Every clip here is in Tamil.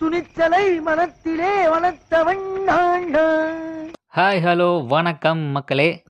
துணிச்சலை மனத்திலே வளர்த்தவன் ஹாய் ஹலோ வணக்கம் மக்களே.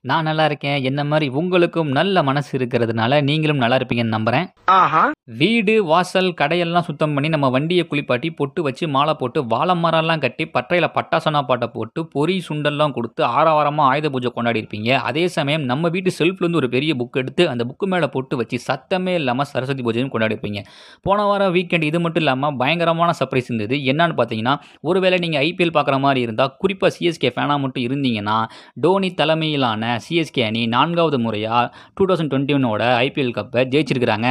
நான் நல்லா இருக்கேன். என்ன மாதிரி உங்களுக்கும் நல்ல மனசு இருக்கிறதுனால நீங்களும் நல்லா இருப்பீங்கன்னு நம்புறேன். ஆஹா. வீடு வாசல் கடையெல்லாம் சுத்தம் பண்ணி நம்ம வண்டியை குளிப்பாட்டி பொட்டு வச்சு மாலை போட்டு வாழை மரம்லாம் கட்டி பற்றையில் பட்டாசனா பாட்டை போட்டு பொறி சுண்டெல்லாம் கொடுத்து ஆரவாரமாக ஆயுத பூஜை கொண்டாடி இருப்பீங்க அதே சமயம் நம்ம வீட்டு செல்ஃப்லேருந்து ஒரு பெரிய புக் எடுத்து அந்த புக்கு மேலே போட்டு வச்சு சத்தமே இல்லாமல் சரஸ்வதி பூஜையும் கொண்டாடி இருப்பீங்க போன வாரம் வீக்கெண்ட் இது மட்டும் இல்லாமல் பயங்கரமான சர்ப்ரைஸ் இருந்தது. என்னன்னு பார்த்தீங்கன்னா ஒருவேளை நீங்கள் ஐபிஎல் பார்க்குற மாதிரி இருந்தால் குறிப்பாக சிஎஸ்கே ஃபேனாக மட்டும் இருந்தீங்கன்னா டோனி தலைமையிலான சிஎஸ்கே அணி நான்காவது முறையாக டூ தௌசண்ட் டுவெண்ட்டி ஒன்னோட ஐபிஎல் கப்பை ஜெயிச்சிருக்கிறாங்க.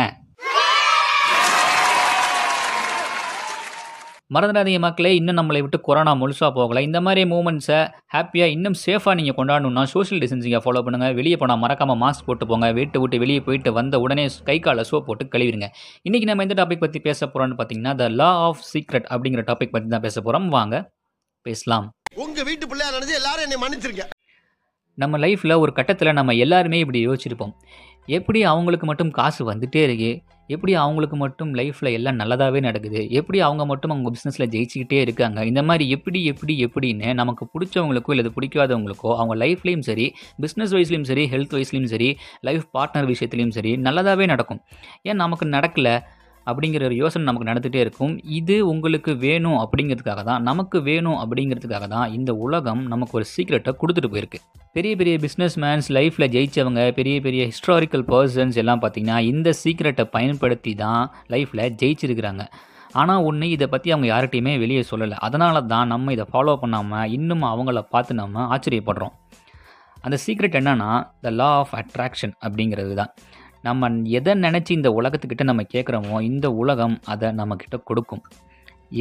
மறந்துடாதீங்க மக்களே இன்னும் நம்மளை விட்டு கொரோனா முழுசாக போகலை. இந்த மாதிரி மூமெண்ட்ஸை ஹாப்பியாக இன்னும் சேஃபாக நீங்கள் கொண்டாடணும்னா சோஷியல் டிஸ்டன்சிங்கை ஃபாலோ பண்ணுங்கள் வெளியே போனால் மறக்காமல் மாஸ்க் போட்டு போங்க. வீட்டை விட்டு வெளியே போயிட்டு வந்த உடனே கை காலை சோப் போட்டு கழுவிடுங்க. இன்றைக்கி நம்ம எந்த டாபிக் பற்றி பேச போகிறோம்னு பார்த்தீங்கன்னா த லா ஆஃப் சீக்ரெட் அப்படிங்கிற டாபிக் பற்றி தான் பேச போகிறோம் வாங்க பேசலாம். உங்க வீட்டு பிள்ளையா நினைச்சு எல்லாரும் என்னை மன்னிச்சிருங்க. நம்ம லைஃப்பில் ஒரு கட்டத்தில் நம்ம எல்லாருமே இப்படி யோசிச்சிருப்போம். எப்படி அவங்களுக்கு மட்டும் காசு வந்துட்டே இருக்கு? எப்படி அவங்களுக்கு மட்டும் லைஃப்பில் எல்லாம் நல்லதாகவே நடக்குது? எப்படி அவங்க மட்டும் அவங்க பிஸ்னஸில் ஜெயிச்சுக்கிட்டே இருக்காங்க? இந்த மாதிரி எப்படி எப்படி எப்படின்னு நமக்கு பிடிச்சவங்களுக்கோ இல்லை பிடிக்காதவங்களுக்கோ அவங்க லைஃப்லேயும் சரி பிஸ்னஸ் வைஸ்லேயும் சரி ஹெல்த் வைஸ்லேயும் சரி லைஃப் பார்ட்னர் விஷயத்துலையும் சரி நல்லதாகவே நடக்கும். ஏன் நமக்கு நடக்கலை? அப்படிங்கிற ஒரு யோசனை நமக்கு நடந்துகிட்டே இருக்கும். இது உங்களுக்கு வேணும் அப்படிங்கிறதுக்காக தான் நமக்கு வேணும் அப்படிங்கிறதுக்காக தான் இந்த உலகம் நமக்கு ஒரு சீக்ரெட்டை கொடுத்துட்டு போயிருக்கு. பெரிய பெரிய பிஸ்னஸ் மேன்ஸ் லைஃப்பில் ஜெயித்தவங்க பெரிய பெரிய ஹிஸ்டாரிக்கல் பர்சன்ஸ் எல்லாம் பார்த்திங்கன்னா இந்த சீக்ரெட்டை பயன்படுத்தி தான் லைஃப்பில் ஜெயிச்சிருக்கிறாங்க. ஆனால் ஒன்று இதை பற்றி அவங்க யார்கிட்டையுமே வெளியே சொல்லலை. அதனால தான் நம்ம இதை ஃபாலோ பண்ணாமல் இன்னும் அவங்கள பார்த்து நம்ம ஆச்சரியப்படுறோம். அந்த சீக்ரெட் என்னன்னா த லா ஆஃப் அட்ராக்ஷன் அப்படிங்கிறது தான். நம்ம எதை நினச்சி இந்த உலகத்துக்கிட்ட நம்ம கேட்குறோமோ இந்த உலகம் அதை நம்மக்கிட்ட கொடுக்கும்.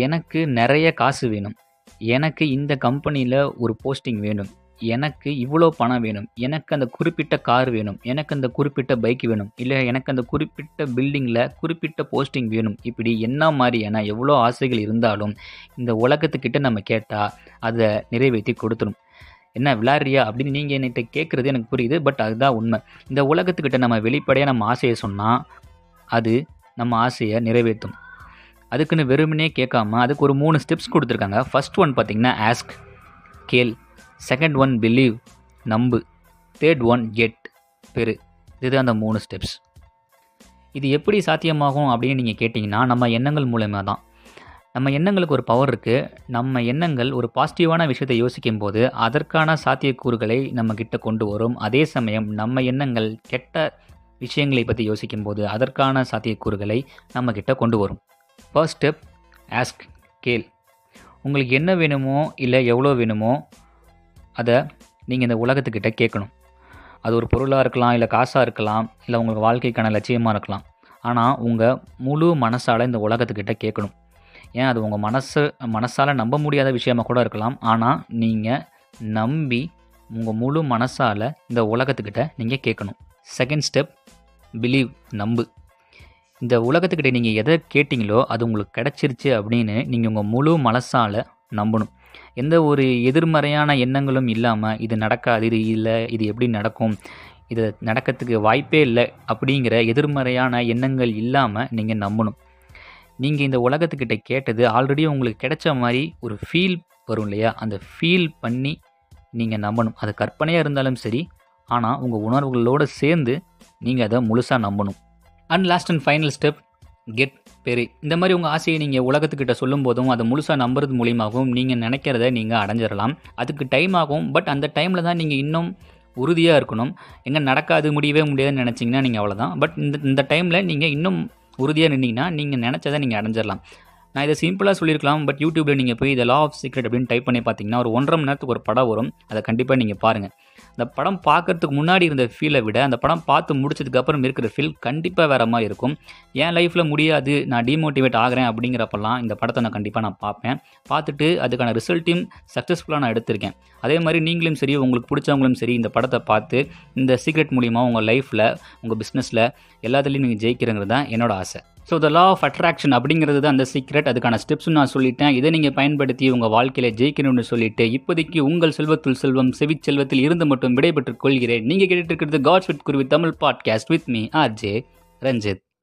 எனக்கு நிறைய காசு வேணும். எனக்கு இந்த கம்பெனியில் ஒரு போஸ்டிங் வேணும். எனக்கு இவ்வளோ பணம் வேணும். எனக்கு அந்த குறிப்பிட்ட கார் வேணும். எனக்கு அந்த குறிப்பிட்ட பைக் வேணும். இல்லை எனக்கு அந்த குறிப்பிட்ட பில்டிங்கில் குறிப்பிட்ட போஸ்டிங் வேணும். இப்படி என்ன மாதிரியான எவ்வளோ ஆசைகள் இருந்தாலும் இந்த உலகத்துக்கிட்ட நம்ம கேட்டால் அதை நிறைவேற்றி கொடுத்துடும் என்ன விளாட்றியா அப்படின்னு நீங்கள் என்கிட்ட கேட்குறது எனக்கு புரியுது பட் அதுதான் உண்மை. இந்த உலகத்துக்கிட்ட நம்ம வெளிப்படையாக நம்ம ஆசையை சொன்னால் அது நம்ம ஆசையை நிறைவேற்றும். அதுக்குன்னு வெறுமனே கேட்காம அதுக்கு ஒரு மூணு ஸ்டெப்ஸ் கொடுத்துருக்காங்க. ஃபர்ஸ்ட் ஒன் பார்த்திங்கன்னா ஆஸ்க் கேள். செகண்ட் ஒன் பிலீவ் நம்பு. தேர்ட் ஒன் கெட் பெரு இதுதான் அந்த மூணு ஸ்டெப்ஸ் இது எப்படி சாத்தியமாகும் அப்படின்னு நீங்கள் கேட்டிங்கன்னா நம்ம எண்ணங்கள் மூலமாக தான் நம்ம எண்ணங்களுக்கு ஒரு பவர் இருக்குது நம்ம எண்ணங்கள் ஒரு பாசிட்டிவான விஷயத்தை யோசிக்கும் போது அதற்கான சாத்தியக்கூறுகளை நம்ம கிட்ட கொண்டு வரும். அதே சமயம் நம்ம எண்ணங்கள் கெட்ட விஷயங்களை பற்றி யோசிக்கும் போது அதற்கான சாத்தியக்கூறுகளை நம்ம கிட்ட கொண்டு வரும். ஃபர்ஸ்ட் ஸ்டெப் ஆஸ்க் கேள். உங்களுக்கு என்ன வேணுமோ இல்லை எவ்வளோ வேணுமோ அதை நீங்கள் இந்த உலகத்துக்கிட்ட கேட்கணும். அது ஒரு பொருளாக இருக்கலாம் இல்லை காசாக இருக்கலாம் இல்லை உங்களுக்கு வாழ்க்கைக்கான லட்சியமாக இருக்கலாம். ஆனால் உங்கள் முழு மனசால் இந்த உலகத்துக்கிட்ட கேட்கணும். ஏன் அது உங்கள் மனசு மனசால் நம்ப முடியாத விஷயமாக கூட இருக்கலாம். ஆனால் நீங்கள் நம்பி உங்கள் முழு மனசால் இந்த உலகத்துக்கிட்ட நீங்கள் கேட்கணும். செகண்ட் ஸ்டெப் பிலீவ் நம்பு. இந்த உலகத்துக்கிட்ட நீங்கள் எதை கேட்டிங்களோ அது உங்களுக்கு கிடச்சிருச்சு அப்படின்னு நீங்கள் உங்கள் முழு மனசால் நம்பணும். எந்த ஒரு எதிர்மறையான எண்ணங்களும் இல்லாமல் இது நடக்காது இது இல்லை இது எப்படி நடக்கும் இது நடக்கிறதுக்கு வாய்ப்பே இல்லை அப்படிங்கிற எதிர்மறையான எண்ணங்கள் இல்லாமல் நீங்கள் நம்பணும். நீங்கள் இந்த உலகத்துக்கிட்ட கேட்டது ஆல்ரெடி உங்களுக்கு கிடைச்ச மாதிரி ஒரு ஃபீல் வரும் இல்லையா? அந்த ஃபீல் பண்ணி நீங்கள் நம்பணும். அது கற்பனையாக இருந்தாலும் சரி ஆனால் உங்கள் உணர்வுகளோடு சேர்ந்து நீங்கள் அதை முழுசாக நம்பணும். And last and final step get பெரி இந்த மாதிரி உங்கள் ஆசையை நீங்கள் உலகத்துக்கிட்ட சொல்லும் போதும் அதை முழுசாக நம்புறது மூலியமாகவும் நீங்கள் நினைக்கிறத நீங்கள் அடைஞ்சிடலாம். அதுக்கு டைம் ஆகும் பட் அந்த டைமில் தான் நீங்கள் இன்னும் உறுதியாக இருக்கணும். எங்கே நடக்காது முடியவே முடியாதுன்னு நினச்சிங்கன்னா நீங்கள் அவ்வளோதான் பட் இந்த இந்த டைமில் நீங்கள் இன்னும் உறுதியாக நின்னீங்கன்னா நீங்கள் நினச்சதை நீங்கள் அடைஞ்சிடலாம் நான் இதை சிம்பிளாக சொல்லியிருக்கலாம் பட் யூடியூப்பில் நீங்கள் போய் இதை லா ஆஃப் சீக்ரெட் அப்படின்னு டைப் பண்ணி பார்த்தீங்கன்னா ஒரு ஒன்றரை மணி நேரத்துக்கு ஒரு படம் வரும். அதை கண்டிப்பாக நீங்கள் பாருங்கள் அந்த படம் பார்க்கறதுக்கு முன்னாடி இருந்த ஃபீலை விட அந்த படம் பார்த்து முடிச்சதுக்கப்புறம் இருக்கிற ஃபீல் கண்டிப்பாக வேறு மாதிரி இருக்கும். என் லைஃப்பில் முடியாது நான் டிமோட்டிவேட் ஆகிறேன் அப்படிங்கிறப்பெல்லாம் இந்த படத்தை நான் கண்டிப்பாக நான் பார்ப்பேன். பார்த்துட்டு அதுக்கான ரிசல்ட்டையும் சக்ஸஸ்ஃபுல்லாக நான் எடுத்திருக்கேன். அதே மாதிரி நீங்களும் சரி உங்களுக்கு பிடிச்சவங்களும் சரி இந்த படத்தை பார்த்து இந்த சீக்ரெட் மூலிமா உங்கள் லைஃப்பில் உங்கள் பிஸ்னஸில் எல்லாத்துலேயும் நீங்கள் ஜெயிக்கிறங்கிறது தான் என்னோடய ஆசை. So the law of attraction அப்படிங்கிறது தான் அந்த சீக்ரெட் அதுக்கான ஸ்டெப்ஸும் நான் சொல்லிட்டேன். இதை நீங்கள் பயன்படுத்தி உங்கள் வாழ்க்கையில் ஜெயிக்கணும்னு சொல்லிட்டு இப்போதைக்கு உங்கள் செல்வத்துள் செல்வம் செவிச் செல்வத்தில் இருந்து மட்டும் விடைபெற்றுக் கொள்கிறேன். நீங்கள் கேட்டுட்டு இருக்கிறது God's with Kuruvi Tamil podcast with me R J Ranjith